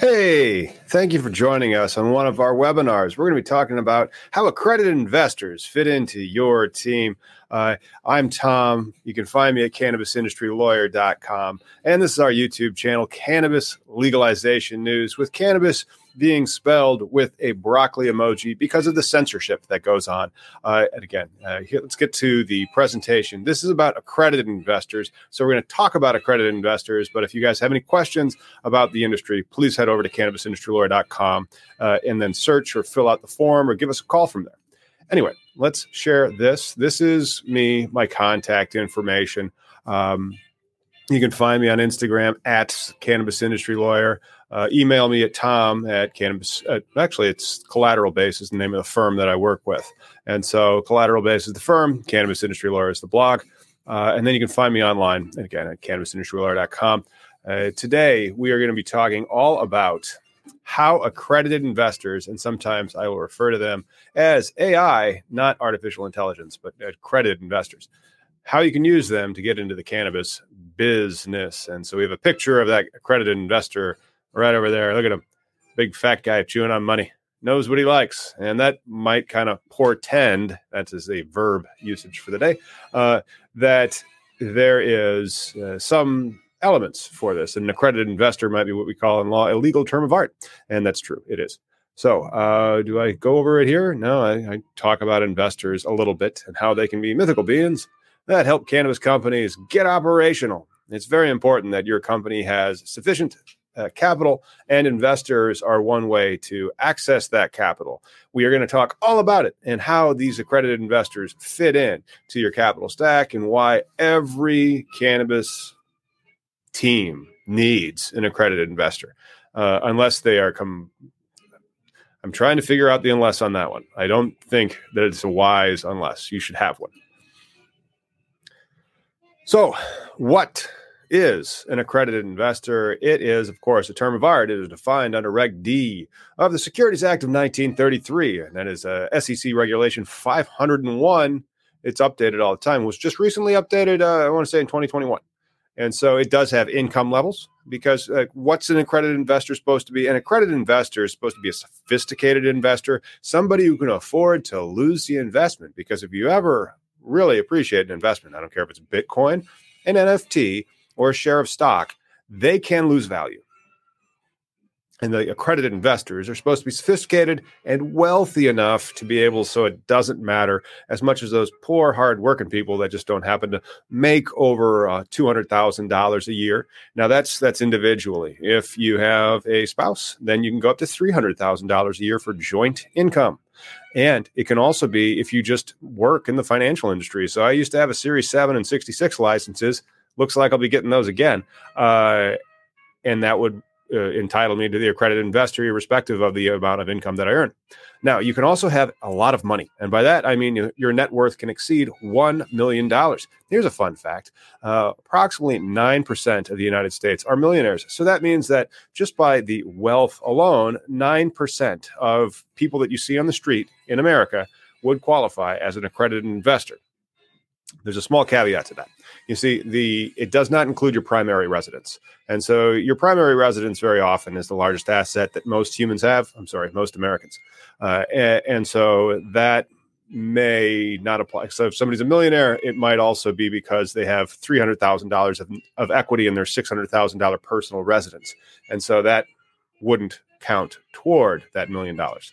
Hey, thank you for joining us on one of our webinars. We're going to be talking about how accredited investors fit into your team. Uh, I'm Tom. You can find me at cannabisindustrylawyer.com. And this is our YouTube channel, Cannabis Legalization News, with cannabis being spelled with a broccoli emoji because of the censorship that goes on. Uh, and again, uh, here, let's get to the presentation. This is about accredited investors. So we're going to talk about accredited investors. But if you guys have any questions about the industry, please head over to cannabisindustrylawyer.com uh, and then search or fill out the form or give us a call from there. Anyway, let's share this. This is me, my contact information. Um, you can find me on Instagram at Cannabis Industry Lawyer. Uh, email me at tom at cannabis. Uh, actually, it's Collateral Base is the name of the firm that I work with. And so Collateral Base is the firm, Cannabis Industry Lawyer is the blog. Uh, and then you can find me online, again, at cannabisindustrylawyer.com. Uh, today, we are going to be talking all about how accredited investors, and sometimes I will refer to them as AI, not artificial intelligence, but accredited investors, how you can use them to get into the cannabis business. And so we have a picture of that accredited investor right over there. Look at him, big fat guy chewing on money, knows what he likes. And that might kind of portend, that is a verb usage for the day, uh, that there is uh, some elements for this. An accredited investor might be what we call in law a legal term of art. And that's true, it is. So, uh, do I go over it here? No, I, I, talk about investors a little bit and how they can be mythical beings that help cannabis companies get operational. It's very important that your company has sufficient uh, capital, and investors are one way to access that capital. We are going to talk all about it and how these accredited investors fit in to your capital stack and why every cannabis team needs an accredited investor, uh, unless they are come. I'm trying to figure out the unless on that one. I don't think that it's a wise unless. You should have one. So, what is an accredited investor? It is, of course, a term of art. It is defined under Reg D of the Securities Act of 1933, and that is uh, SEC Regulation 501. It's updated all the time. It was just recently updated, uh, I want to say in 2021. And so it does have income levels because uh, what's an accredited investor supposed to be? An accredited investor is supposed to be a sophisticated investor, somebody who can afford to lose the investment. Because if you ever really appreciate an investment, I don't care if it's Bitcoin, an NFT, or a share of stock, they can lose value. And the accredited investors are supposed to be sophisticated and wealthy enough to be able so it doesn't matter as much as those poor hard-working people that just don't happen to make over uh, $200000 a year. Now that's that's individually. If you have a spouse then you can go up to $300000 a year for joint income. And it can also be if you just work in the financial industry. So i used to have a series 7 and 66 licenses looks like i'll be getting those again uh, and that would uh, entitle me to the accredited investor, irrespective of the amount of income that I earn. Now, you can also have a lot of money. And by that, I mean your net worth can exceed $1 million. Here's a fun fact uh, approximately 9% of the United States are millionaires. So that means that just by the wealth alone, 9% of people that you see on the street in America would qualify as an accredited investor. There's a small caveat to that. You see, the it does not include your primary residence, and so your primary residence very often is the largest asset that most humans have. I'm sorry, most Americans, uh, and, and so that may not apply. So if somebody's a millionaire, it might also be because they have three hundred thousand dollars of equity in their six hundred thousand dollar personal residence, and so that wouldn't count toward that million dollars.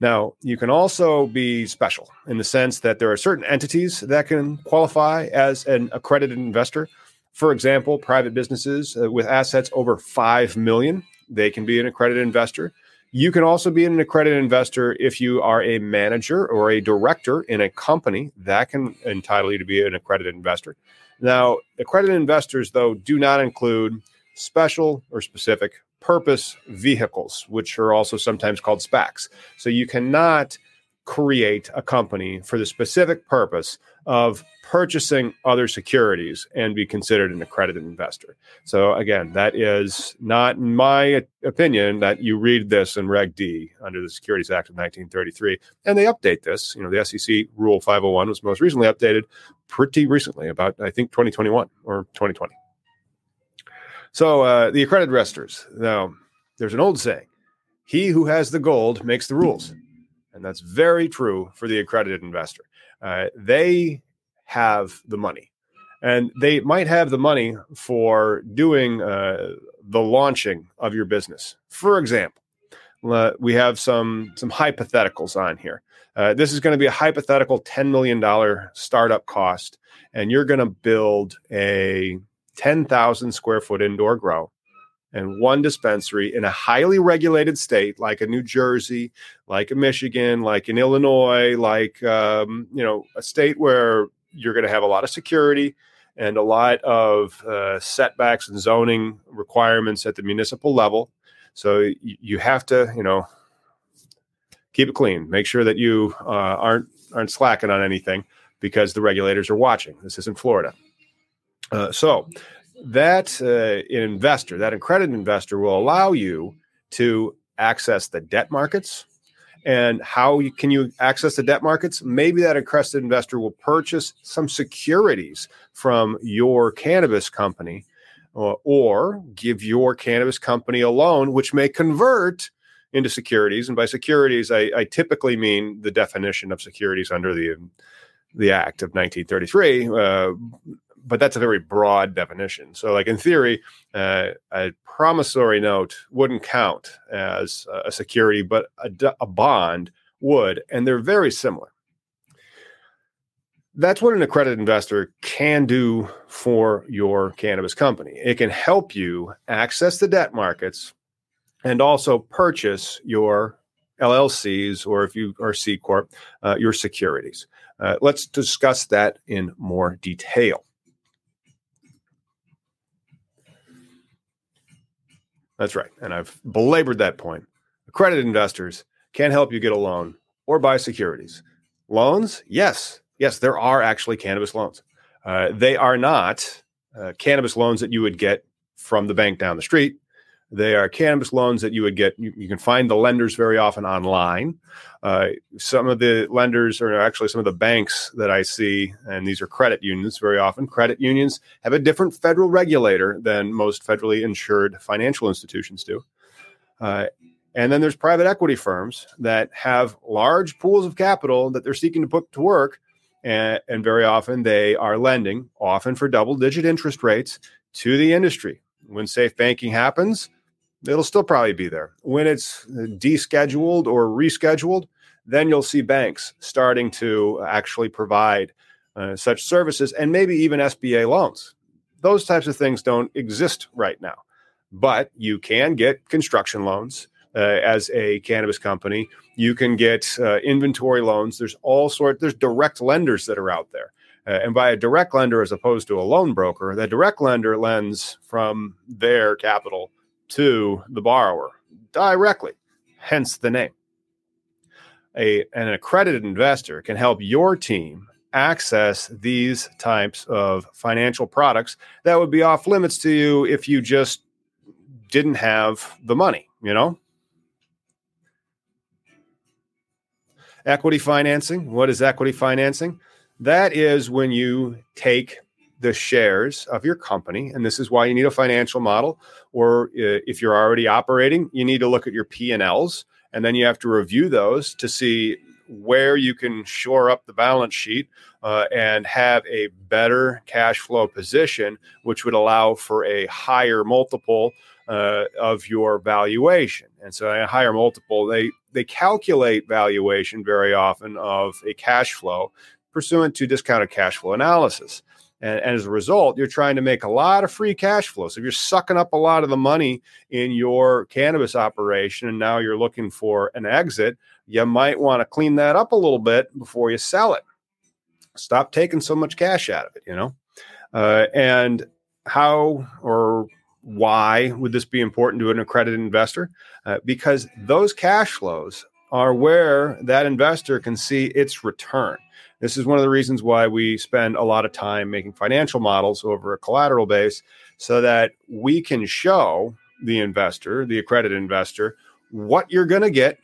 Now, you can also be special in the sense that there are certain entities that can qualify as an accredited investor. For example, private businesses uh, with assets over 5 million, they can be an accredited investor. You can also be an accredited investor if you are a manager or a director in a company that can entitle you to be an accredited investor. Now, accredited investors, though, do not include special or specific purpose vehicles, which are also sometimes called SPACs. So you cannot create a company for the specific purpose of purchasing other securities and be considered an accredited investor. So again, that is not my opinion that you read this in Reg D under the Securities Act of 1933 and they update this. You know, the SEC Rule 501 was most recently updated pretty recently about I think 2021 or 2020. So uh, the accredited investors. Now, there's an old saying he who has the gold makes the rules. And that's very true for the accredited investor. Uh, they have the money and they might have the money for doing uh, the launching of your business. For example, we have some some hypotheticals on here. Uh, this is going to be a hypothetical $10 million startup cost, and you're going to build a 10,000 square foot indoor grow and one dispensary in a highly regulated state like a New Jersey, like a Michigan, like in Illinois, like um, you know a state where you're going to have a lot of security and a lot of uh, setbacks and zoning requirements at the municipal level. So y- you have to you know keep it clean, make sure that you uh, aren't aren't slacking on anything because the regulators are watching. This isn't Florida. Uh, so that uh, investor, that accredited investor, will allow you to access the debt markets. And how you, can you access the debt markets? Maybe that accredited investor will purchase some securities from your cannabis company or, or give your cannabis company a loan, which may convert into securities. And by securities, I, I typically mean the definition of securities under the the Act of 1933. Uh, but that's a very broad definition. So, like in theory, uh, a promissory note wouldn't count as a security, but a, a bond would, and they're very similar. That's what an accredited investor can do for your cannabis company. It can help you access the debt markets and also purchase your LLCs or if you are C corp, uh, your securities. Uh, let's discuss that in more detail. That's right. And I've belabored that point. Accredited investors can help you get a loan or buy securities. Loans, yes, yes, there are actually cannabis loans. Uh, they are not uh, cannabis loans that you would get from the bank down the street. They are cannabis loans that you would get. You, you can find the lenders very often online. Uh, some of the lenders, or actually some of the banks that I see, and these are credit unions very often, credit unions have a different federal regulator than most federally insured financial institutions do. Uh, and then there's private equity firms that have large pools of capital that they're seeking to put to work. And, and very often they are lending, often for double digit interest rates, to the industry. When safe banking happens, it'll still probably be there. When it's descheduled or rescheduled, then you'll see banks starting to actually provide uh, such services and maybe even SBA loans. Those types of things don't exist right now, but you can get construction loans. Uh, as a cannabis company, you can get uh, inventory loans. There's all sorts. There's direct lenders that are out there, uh, and by a direct lender as opposed to a loan broker, the direct lender lends from their capital to the borrower directly, hence the name. A, an accredited investor can help your team access these types of financial products that would be off limits to you if you just didn't have the money, you know? Equity financing. What is equity financing? That is when you take the shares of your company and this is why you need a financial model or uh, if you're already operating you need to look at your p&l's and then you have to review those to see where you can shore up the balance sheet uh, and have a better cash flow position which would allow for a higher multiple uh, of your valuation. And so a higher multiple they they calculate valuation very often of a cash flow pursuant to discounted cash flow analysis and, and, as a result, you're trying to make a lot of free cash flow. So if you're sucking up a lot of the money in your cannabis operation and now you're looking for an exit, you might want to clean that up a little bit before you sell it. Stop taking so much cash out of it, you know? Uh, and how or why would this be important to an accredited investor? Uh, because those cash flows are where that investor can see its return. This is one of the reasons why we spend a lot of time making financial models over a collateral base so that we can show the investor, the accredited investor, what you're going to get,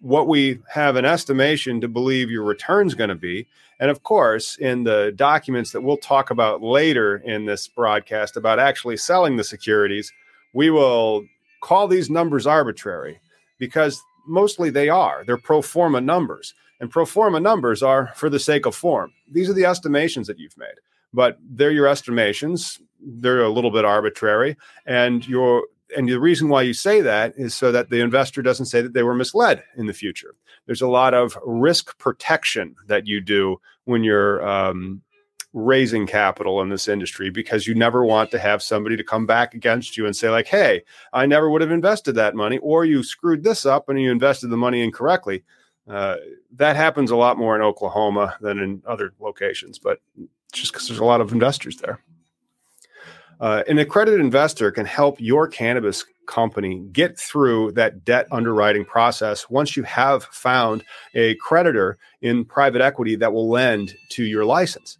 what we have an estimation to believe your return's going to be. And of course, in the documents that we'll talk about later in this broadcast about actually selling the securities, we will call these numbers arbitrary because mostly they are. They're pro forma numbers. And pro forma numbers are for the sake of form. These are the estimations that you've made, but they're your estimations. They're a little bit arbitrary. And your and the reason why you say that is so that the investor doesn't say that they were misled in the future. There's a lot of risk protection that you do when you're um, raising capital in this industry because you never want to have somebody to come back against you and say like hey i never would have invested that money or you screwed this up and you invested the money incorrectly uh, that happens a lot more in oklahoma than in other locations but just because there's a lot of investors there uh, an accredited investor can help your cannabis company get through that debt underwriting process once you have found a creditor in private equity that will lend to your license.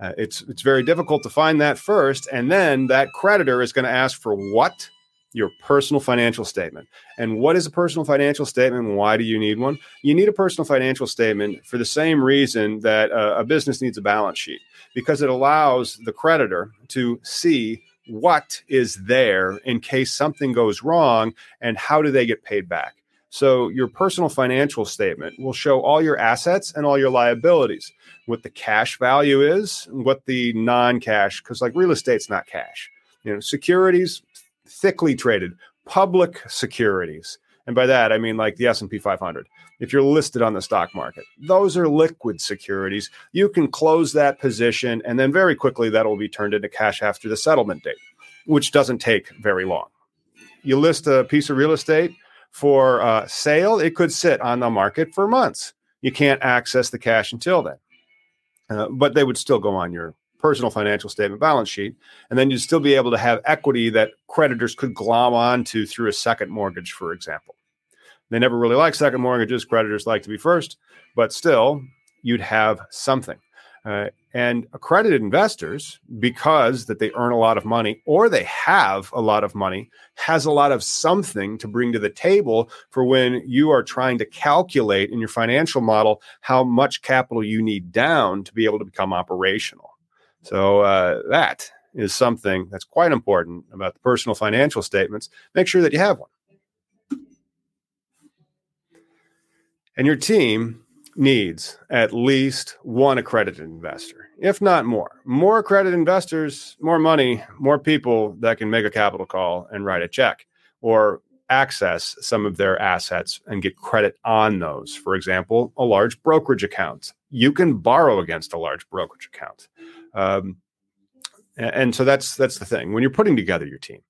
Uh, it's it's very difficult to find that first, and then that creditor is going to ask for what your personal financial statement. And what is a personal financial statement? Why do you need one? You need a personal financial statement for the same reason that a, a business needs a balance sheet, because it allows the creditor to see what is there in case something goes wrong and how do they get paid back. So, your personal financial statement will show all your assets and all your liabilities, what the cash value is, what the non cash, because like real estate's not cash. You know, securities, thickly traded, public securities. And by that, I mean like the S&P 500. If you're listed on the stock market, those are liquid securities. You can close that position and then very quickly that will be turned into cash after the settlement date, which doesn't take very long. You list a piece of real estate, for uh, sale, it could sit on the market for months. You can't access the cash until then. Uh, but they would still go on your personal financial statement balance sheet. And then you'd still be able to have equity that creditors could glom onto through a second mortgage, for example. They never really like second mortgages. Creditors like to be first, but still, you'd have something. Uh, and accredited investors, because that they earn a lot of money or they have a lot of money, has a lot of something to bring to the table for when you are trying to calculate in your financial model how much capital you need down to be able to become operational. So uh, that is something that's quite important about the personal financial statements. Make sure that you have one. And your team needs at least one accredited investor, if not more. More accredited investors, more money, more people that can make a capital call and write a check or access some of their assets and get credit on those. For example, a large brokerage account. You can borrow against a large brokerage account. Um, and so that's that's the thing. When you're putting together your team,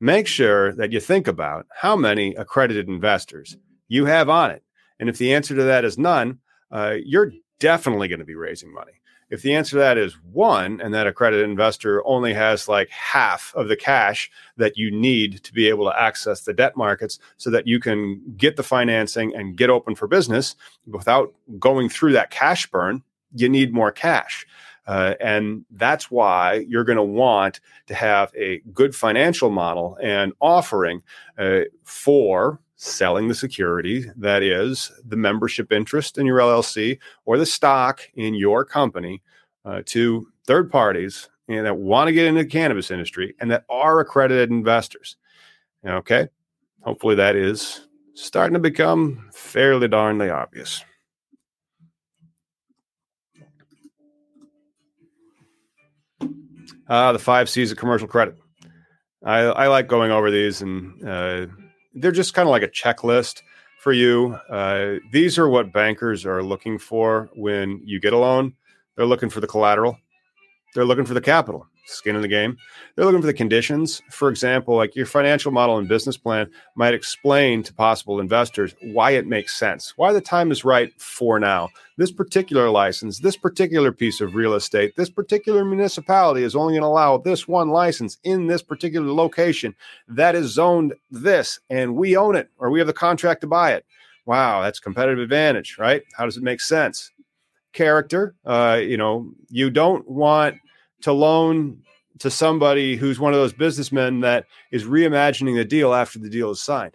make sure that you think about how many accredited investors you have on it. And if the answer to that is none, uh, you're definitely going to be raising money. If the answer to that is one, and that accredited investor only has like half of the cash that you need to be able to access the debt markets so that you can get the financing and get open for business without going through that cash burn, you need more cash. Uh, and that's why you're going to want to have a good financial model and offering uh, for selling the security that is the membership interest in your LLC or the stock in your company uh, to third parties that want to get into the cannabis industry and that are accredited investors. Okay. Hopefully that is starting to become fairly darnly obvious. Uh, the five C's of commercial credit. I, I like going over these and uh, they're just kind of like a checklist for you. Uh, these are what bankers are looking for when you get a loan. They're looking for the collateral. They're looking for the capital skin in the game. They're looking for the conditions. For example, like your financial model and business plan might explain to possible investors why it makes sense, why the time is right for now. This particular license, this particular piece of real estate, this particular municipality is only going to allow this one license in this particular location that is zoned this, and we own it or we have the contract to buy it. Wow, that's competitive advantage, right? How does it make sense? Character, uh, you know, you don't want to loan to somebody who's one of those businessmen that is reimagining the deal after the deal is signed.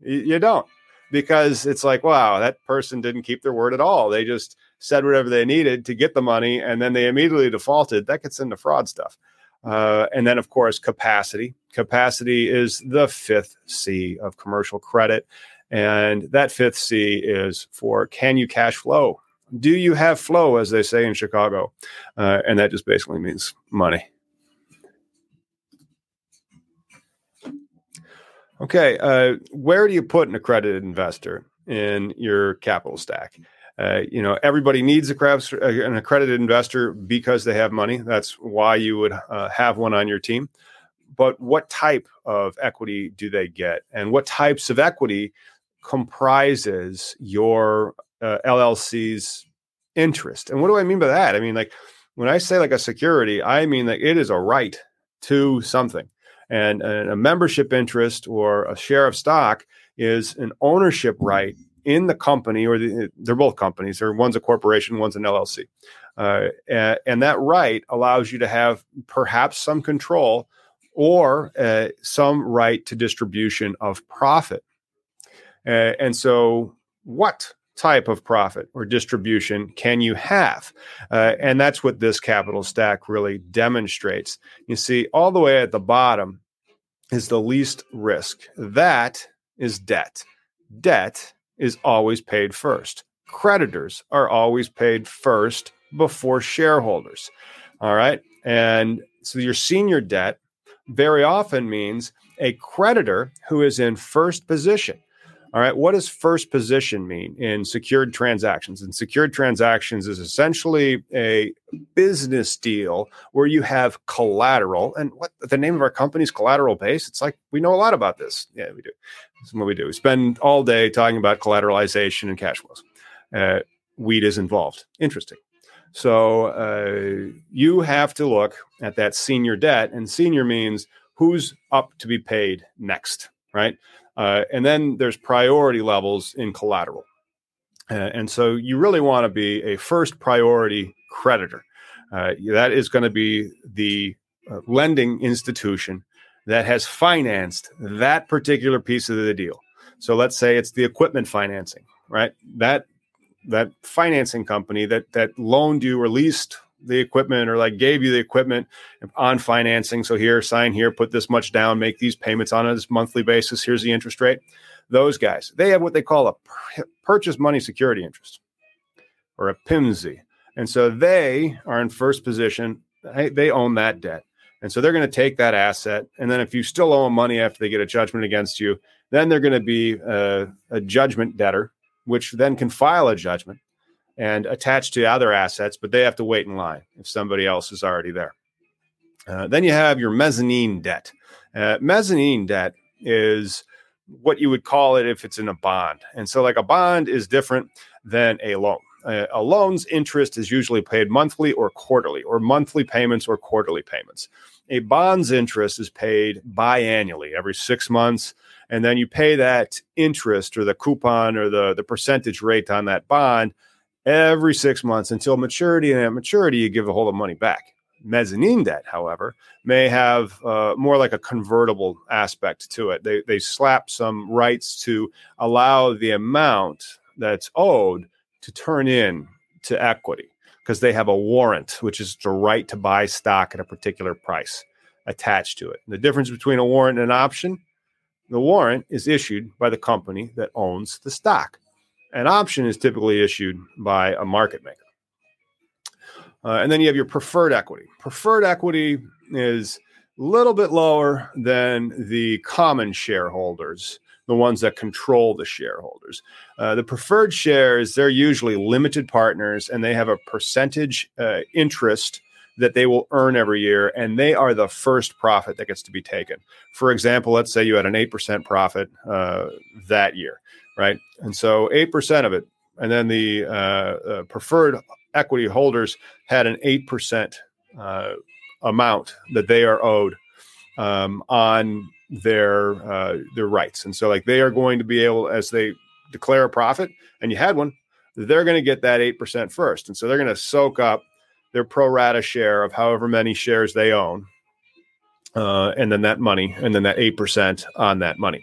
You don't because it's like, wow, that person didn't keep their word at all. They just said whatever they needed to get the money and then they immediately defaulted. That gets into fraud stuff. Uh, and then, of course, capacity. Capacity is the fifth C of commercial credit. And that fifth C is for can you cash flow? Do you have flow, as they say in Chicago? Uh, and that just basically means money. Okay, uh, where do you put an accredited investor in your capital stack? Uh, you know, everybody needs a uh, an accredited investor because they have money. That's why you would uh, have one on your team. But what type of equity do they get, and what types of equity comprises your uh, LLC's interest? And what do I mean by that? I mean, like when I say like a security, I mean that it is a right to something. And, a membership interest or a share of stock is an ownership right in the company, or the, they're both companies, or one's a corporation, one's an LLC. Uh, and, and, that right allows you to have perhaps some control or uh, some right to distribution of profit. Uh, and so, what type of profit or distribution can you have? Uh, and that's what this capital stack really demonstrates. You see, all the way at the bottom is the least risk. That is debt. Debt is always paid first. Creditors are always paid first before shareholders. All right. And so your senior debt very often means a creditor who is in first position. All right. What does first position mean in secured transactions? And secured transactions is essentially a business deal where you have collateral. And what the name of our company is collateral base. It's like we know a lot about this. Yeah, we do. This is what we do. We spend all day talking about collateralization and cash flows. Uh, weed is involved. Interesting. So uh, you have to look at that senior debt, and senior means who's up to be paid next, right? Uh, and then there's priority levels in collateral. Uh, and so you really want to be a first priority creditor. Uh, that is going to be the uh, lending institution that has financed that particular piece of the deal. So let's say it's the equipment financing, right? That that financing company that that loaned you or leased the equipment or like gave you the equipment on financing. So here, sign here, put this much down, make these payments on a monthly basis. Here's the interest rate. Those guys, they have what they call a purchase money security interest or a PMSE. And so they are in first position. They own that debt. And so they're going to take that asset. And then if you still owe them money after they get a judgment against you, then they're going to be a, a judgment debtor, which then can file a judgment and attached to other assets, but they have to wait in line if somebody else is already there. Uh, then you have your mezzanine debt. Uh, mezzanine debt is what you would call it if it's in a bond. And so, like a bond is different than a loan. Uh, a loan's interest is usually paid monthly or quarterly, or monthly payments or quarterly payments. A bond's interest is paid biannually, every six months. And then you pay that interest or the coupon or the, the percentage rate on that bond every six months until maturity. And at maturity, you give the whole of money back. Mezzanine debt, however, may have uh, more like a convertible aspect to it. They, they slap some rights to allow the amount that's owed to turn in to equity because they have a warrant, which is the right to buy stock at a particular price attached to it. The difference between a warrant and an option the warrant is issued by the company that owns the stock. An option is typically issued by a market maker. Uh, and then you have your preferred equity. Preferred equity is a little bit lower than the common shareholders, the ones that control the shareholders. Uh, the preferred shares, they're usually limited partners and they have a percentage uh, interest that they will earn every year, and they are the first profit that gets to be taken. For example, let's say you had an 8% profit uh, that year right? And so 8% of it. And then the uh, uh, preferred equity holders had an 8% uh, amount that they are owed um, on their uh, their rights. And so, like, they are going to be able, as they declare a profit, and you had one, they're going to get that 8% first. And so they're going to soak up their pro rata share of however many shares they own. Uh, and then that money, and then that 8% on that money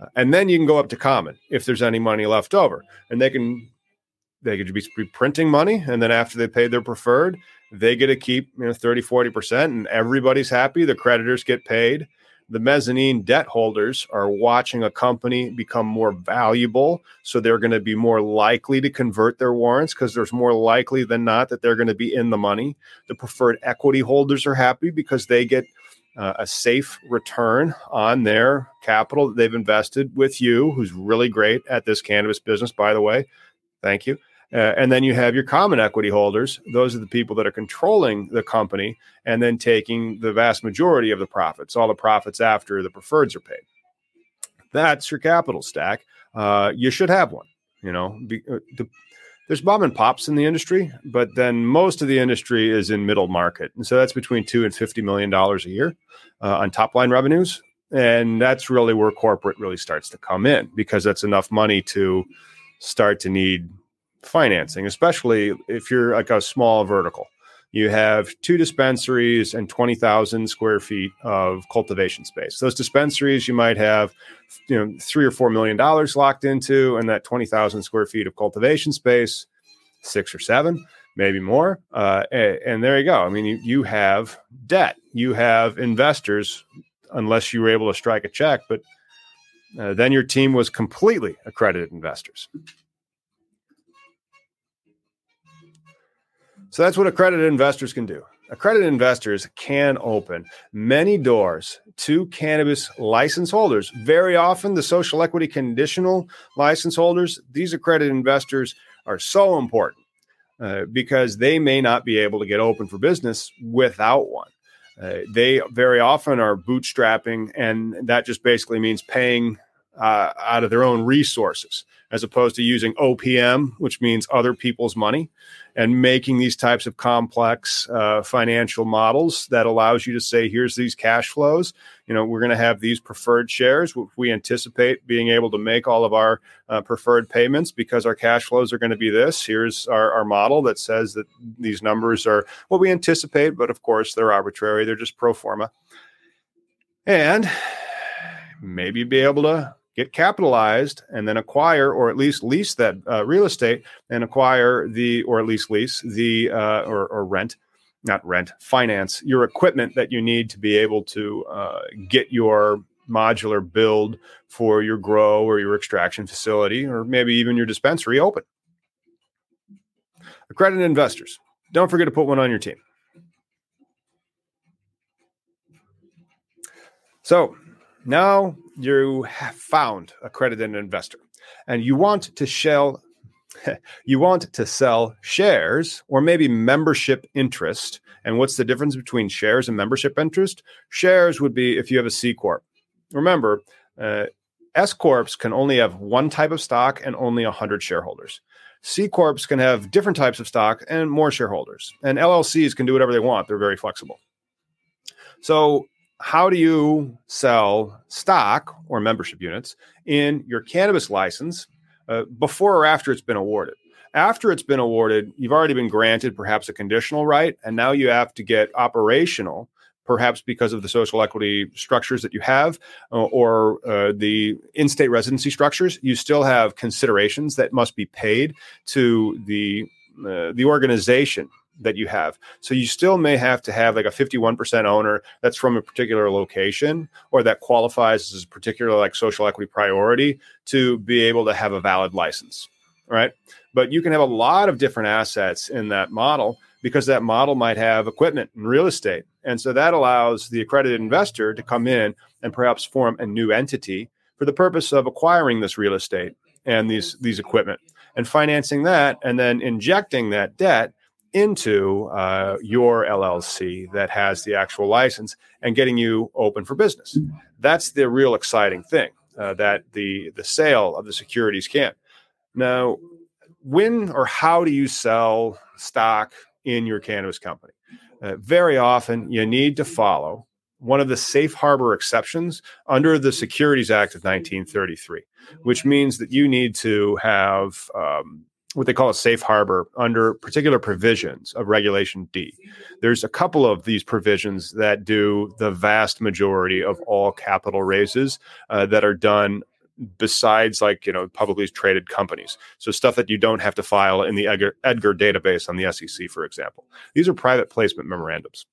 Uh, and then you can go up to common if there's any money left over. And they can they could be printing money and then after they paid their preferred they get to keep you know 30 40% and everybody's happy the creditors get paid. The mezzanine debt holders are watching a company become more valuable so they're going to be more likely to convert their warrants because there's more likely than not that they're going to be in the money. The preferred equity holders are happy because they get uh, a safe return on their capital that they've invested with you who's really great at this cannabis business by the way thank you uh, and then you have your common equity holders. Those are the people that are controlling the company and then taking the vast majority of the profits, all the profits after the preferreds are paid. That's your capital stack. Uh, you should have one. You know, be, uh, there's mom and pops in the industry, but then most of the industry is in middle market, and so that's between two and fifty million dollars a year uh, on top line revenues, and that's really where corporate really starts to come in because that's enough money to start to need financing, especially if you're like a small vertical. You have two dispensaries and 20,000 square feet of cultivation space. Those dispensaries you might have, you know, three or four million dollars locked into, and that 20,000 square feet of cultivation space, six or seven, maybe more. Uh, and, there you go. I mean, you, you have debt, you have investors, unless you were able to strike a check, but uh, then your team was completely accredited investors. So that's what accredited investors can do. Accredited investors can open many doors to cannabis license holders. Very often, the social equity conditional license holders, these accredited investors are so important uh, because they may not be able to get open for business without one. Uh, they very often are bootstrapping, and that just basically means paying uh, out of their own resources as opposed to using OPM, which means other people's money, and making these types of complex uh, financial models that allows you to say, here's these cash flows. You know, we're going to have these preferred shares. We anticipate being able to make all of our uh, preferred payments because our cash flows are going to be this. Here's our, our model that says that these numbers are what we anticipate, but of course, they're arbitrary, they're just pro forma. And maybe be able to get capitalized and then acquire or at least lease that uh, real estate and acquire the or at least lease the uh, or, or, rent not rent finance your equipment that you need to be able to uh, get your modular build for your grow or your extraction facility or maybe even your dispensary open. Accredited investors don't forget to put one on your team. So now you have found a credited investor and you want to sell you want to sell shares or maybe membership interest. And what's the difference between shares and membership interest? Shares would be if you have a C corp. Remember, uh, S corps can only have one type of stock and only 100 shareholders. C corps can have different types of stock and more shareholders. And LLCs can do whatever they want. They're very flexible. So how do you sell stock or membership units in your cannabis license uh, before or after it's been awarded? After it's been awarded, you've already been granted perhaps a conditional right, and now you have to get operational, perhaps because of the social equity structures that you have uh, or uh, the in state residency structures. You still have considerations that must be paid to the uh, the organization that you have. So you still may have to have like a 51% owner that's from a particular location or that qualifies as a particular like social equity priority to be able to have a valid license. Right. But you can have a lot of different assets in that model because that model might have equipment and real estate. And so that allows the accredited investor to come in and perhaps form a new entity for the purpose of acquiring this real estate and these these equipment and financing that and then injecting that debt into uh, your LLC that has the actual license and getting you open for business. That's the real exciting thing uh, that the the sale of the securities can. Now, when or how do you sell stock in your cannabis company? Uh, very often, you need to follow one of the safe harbor exceptions under the Securities Act of 1933, which means that you need to have um, what they call a safe harbor under particular provisions of Regulation D. There's a couple of these provisions that do the vast majority of all capital raises uh, that are done besides like you know publicly traded companies. So stuff that you don't have to file in the Edgar, Edgar database on the SEC, for example. These are private placement memorandums.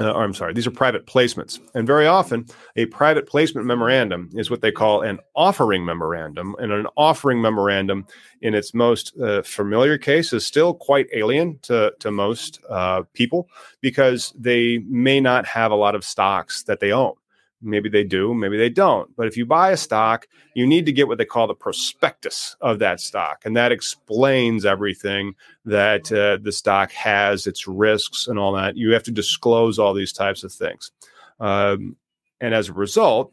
Uh, or I'm sorry, these are private placements. And very often, a private placement memorandum is what they call an offering memorandum. And an offering memorandum, in its most uh, familiar case, is still quite alien to, to most uh, people because they may not have a lot of stocks that they own. Maybe they do, maybe they don't. But if you buy a stock, you need to get what they call the prospectus of that stock. And that explains everything that uh, the stock has, its risks, and all that. You have to disclose all these types of things. Um, and as a result,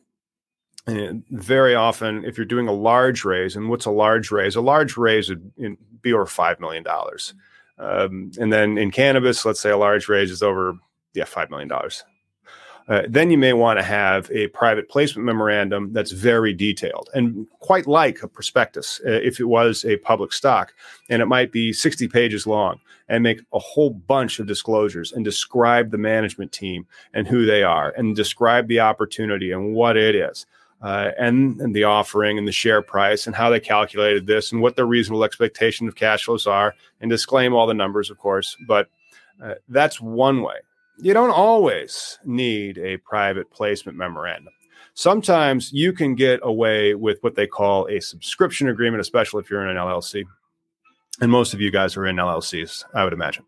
very often, if you're doing a large raise, and what's a large raise? A large raise would be over $5 million. Um, and then in cannabis, let's say a large raise is over, yeah, $5 million. Uh, then you may want to have a private placement memorandum that's very detailed and quite like a prospectus uh, if it was a public stock. And it might be 60 pages long and make a whole bunch of disclosures and describe the management team and who they are and describe the opportunity and what it is. Uh, and, and the offering and the share price and how they calculated this and what their reasonable expectation of cash flows are and disclaim all the numbers, of course. But uh, that's one way you don't always need a private placement memorandum. Sometimes you can get away with what they call a subscription agreement, especially if you're in an LLC. And most of you guys are in LLCs, I would imagine.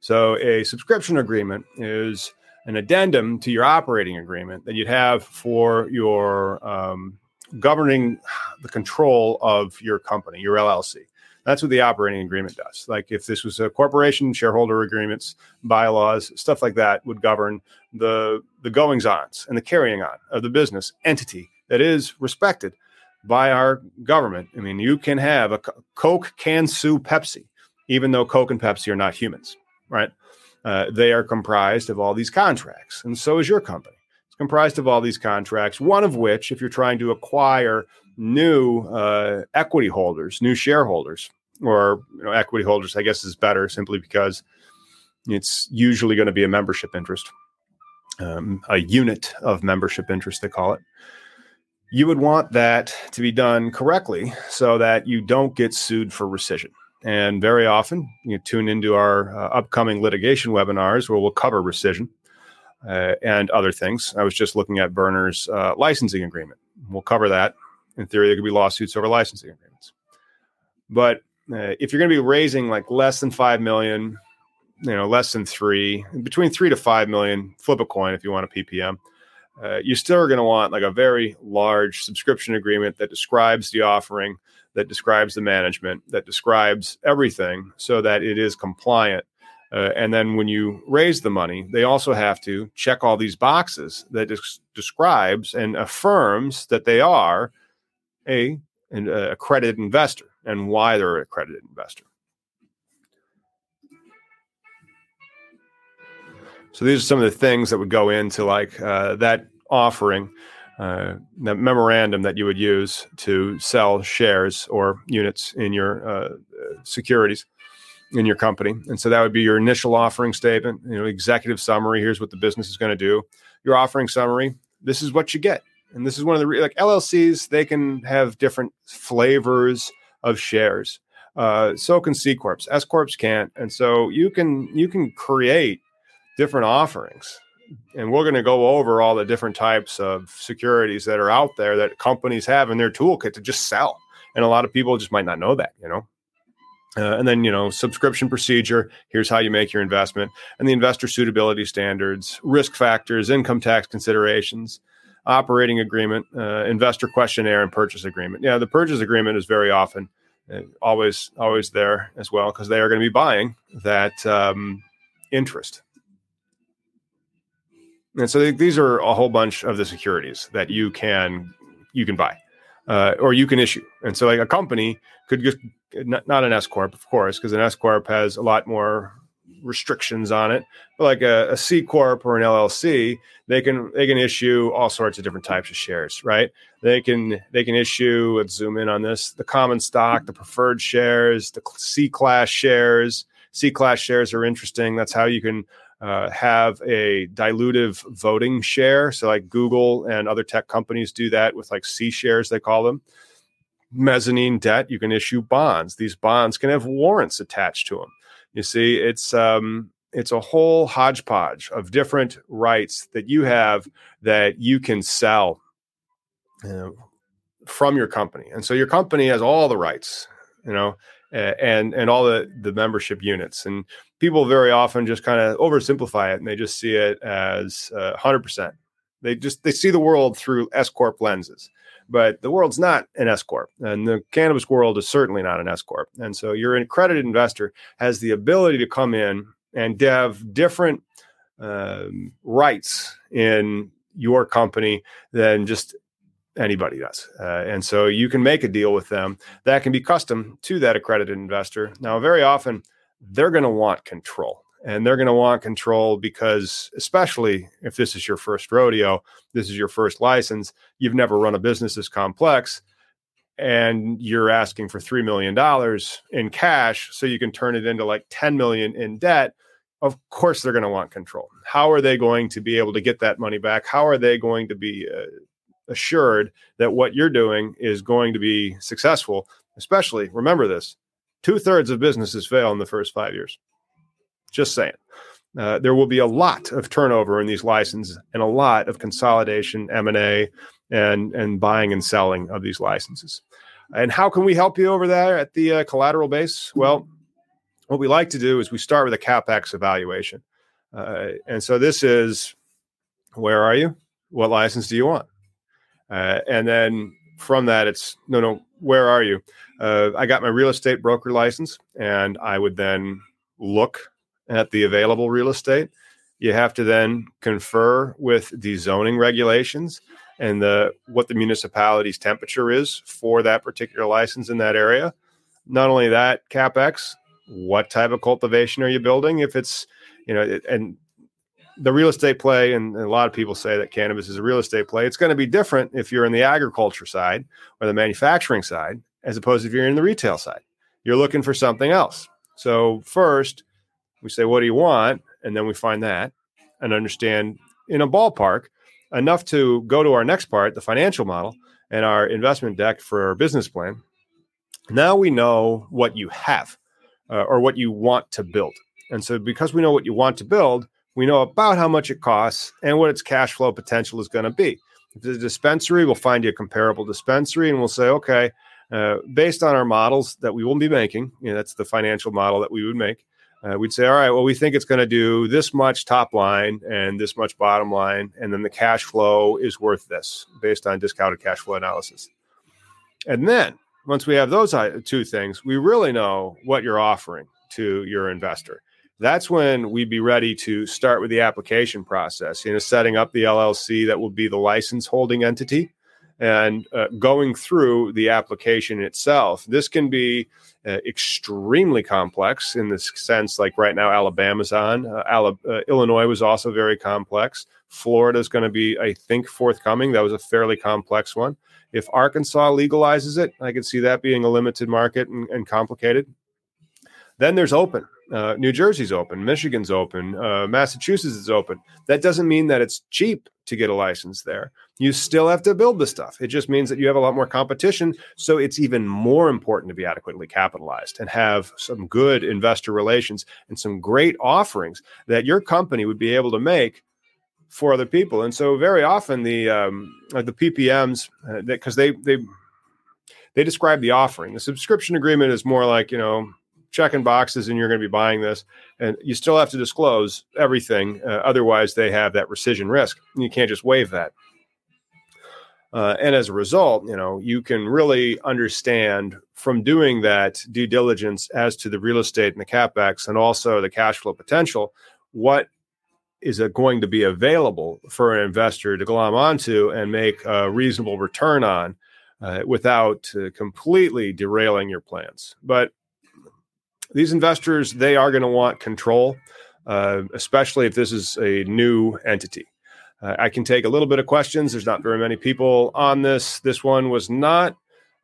So, a subscription agreement is an addendum to your operating agreement that you'd have for your um, governing the control of your company, your LLC. That's what the operating agreement does. Like if this was a corporation, shareholder agreements, bylaws, stuff like that would govern the the goings ons and the carrying on of the business entity that is respected by our government. I mean, you can have a Coke can sue Pepsi, even though Coke and Pepsi are not humans, right? Uh, they are comprised of all these contracts, and so is your company. It's comprised of all these contracts. One of which, if you're trying to acquire new uh, equity holders, new shareholders, or you know, equity holders, I guess is better simply because it's usually going to be a membership interest, um, a unit of membership interest, they call it. You would want that to be done correctly so that you don't get sued for rescission. And very often, you tune into our uh, upcoming litigation webinars where we'll cover rescission uh, and other things. I was just looking at Berner's uh, licensing agreement. We'll cover that in theory, there could be lawsuits over licensing agreements. But uh, if you're going to be raising like less than five million, you know, less than three, between three to five million, flip a coin if you want a PPM. Uh, you still are going to want like a very large subscription agreement that describes the offering, that describes the management, that describes everything so that it is compliant. Uh, and then when you raise the money, they also have to check all these boxes that des- describes and affirms that they are a an accredited investor and why they're an accredited investor. So these are some of the things that would go into like uh, that offering, uh, that memorandum that you would use to sell shares or units in your uh, securities in your company. And so that would be your initial offering statement, you know, executive summary. Here's what the business is going to do. Your offering summary. This is what you get and this is one of the like LLCs. They can have different flavors of shares. Uh, so can C corps. S corps can't, and so you can you can create different offerings. And we're going to go over all the different types of securities that are out there that companies have in their toolkit to just sell. And a lot of people just might not know that, you know. Uh, and then, you know, subscription procedure. Here's how you make your investment, and the investor suitability standards, risk factors, income tax considerations, operating agreement, uh, investor questionnaire, and purchase agreement. Yeah, the purchase agreement is very often uh, always always there as well because they are going to be buying that um, interest. And so these are a whole bunch of the securities that you can you can buy uh, or you can issue. And so like a company could just not, not an S corp, of course, because an S corp has a lot more restrictions on it. But like a, a C corp or an LLC, they can they can issue all sorts of different types of shares, right? They can they can issue. Let's zoom in on this: the common stock, the preferred shares, the C class shares. C class shares are interesting. That's how you can uh, have a dilutive voting share. So, like Google and other tech companies do that with like C shares, they call them. Mezzanine debt, you can issue bonds. These bonds can have warrants attached to them. You see, it's um, it's a whole hodgepodge of different rights that you have that you can sell from your company, and so your company has all the rights, you know, and and all the the membership units. And people very often just kind of oversimplify it and they just see it as uh, 100% they just they see the world through s corp lenses but the world's not an s corp and the cannabis world is certainly not an s corp and so your accredited investor has the ability to come in and have different um, rights in your company than just anybody does. Uh, and so you can make a deal with them that can be custom to that accredited investor. Now, very often they're going to want control. And they're going to want control because, especially if this is your first rodeo, this is your first license, you've never run a business this complex, and you're asking for $3 million in cash so you can turn it into like 10 million in debt of course they're going to want control how are they going to be able to get that money back how are they going to be uh, assured that what you're doing is going to be successful. Especially, remember this two thirds of businesses fail in the first five years. Just saying. Uh, there will be a lot of turnover in these licenses and a lot of consolidation, M and A, and and buying and selling of these licenses. And how can we help you over there at the uh, collateral base? Well, what we like to do is we start with a capex evaluation, uh, and so this is where are you? What license do you want? Uh, and then from that, it's no, no, where are you? Uh, I got my real estate broker license, and I would then look at the available real estate. You have to then confer with the zoning regulations and the what the municipality's temperature is for that particular license in that area. Not only that, capex, what type of cultivation are you building? If it's you know, and the real estate play, and a lot of people say that cannabis is a real estate play. It's going to be different if you're in the agriculture side or the manufacturing side, as opposed to if you're in the retail side. You're looking for something else. So first, we say, "What do you want?" and then we find that and understand in a ballpark enough to go to our next part, the financial model and our investment deck for our business plan. Now we know what you have uh, or what you want to build. And so, because we know what you want to build, we know about how much it costs and what its cash flow potential is going to be. If it's a dispensary, we'll find you a comparable dispensary and we'll say, okay, uh, based on our models that we will be making, you know, that's the financial model that we would make. Uh, we'd say, all right, well, we think it's going to do this much top line and this much bottom line, and then the cash flow is worth this based on discounted cash flow analysis. And then once we have those uh, two things, we really know what you're offering to your investor that's when we'd be ready to start with the application process, you know, setting up the LLC that will be the license holding entity and uh, going through the application itself. This can be uh, extremely complex in the sense, like right now, Alabama's on. Uh, uh, Illinois was also very complex. Florida is going to be, I think, forthcoming. That was a fairly complex one. If Arkansas legalizes it, I could see that being a limited market and, and complicated. Then there's open. Uh, New Jersey's open, Michigan's open, uh, Massachusetts is open. That doesn't mean that it's cheap to get a license there. You still have to build the stuff. It just means that you have a lot more competition. So it's even more important to be adequately capitalized and have some good investor relations and some great offerings that your company would be able to make for other people. And so very often the um, the PPMs because uh, they they they describe the offering. The subscription agreement is more like you know checking boxes and you're going to be buying this and you still have to disclose everything uh, otherwise they have that rescission risk you can't just waive that uh, and as a result you know you can really understand from doing that due diligence as to the real estate and the capex and also the cash flow potential what is going to be available for an investor to glom onto and make a reasonable return on uh, without uh, completely derailing your plans but these investors they are going to want control, uh, especially if this is a new entity. Uh, I can take a little bit of questions. There's not very many people on this. This one was not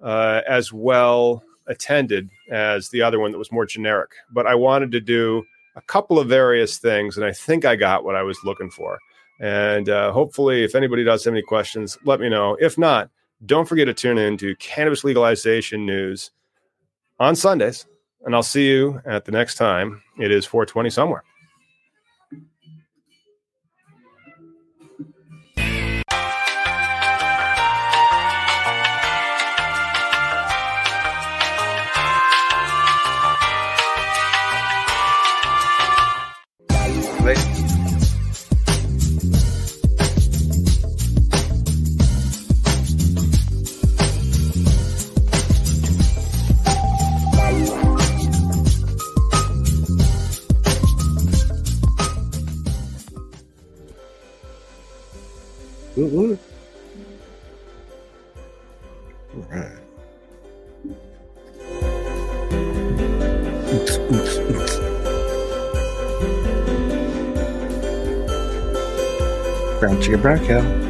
uh, as well attended as the other one that was more generic, but I wanted to do a couple of various things, and I think I got what I was looking for. And uh, hopefully, if anybody does have any questions, let me know. If not, don't forget to tune in to cannabis legalization news on Sundays, and I'll see you at the next time. It is 420 somewhere. All right. Oops, oops, oops. Brown chicken, brown cow.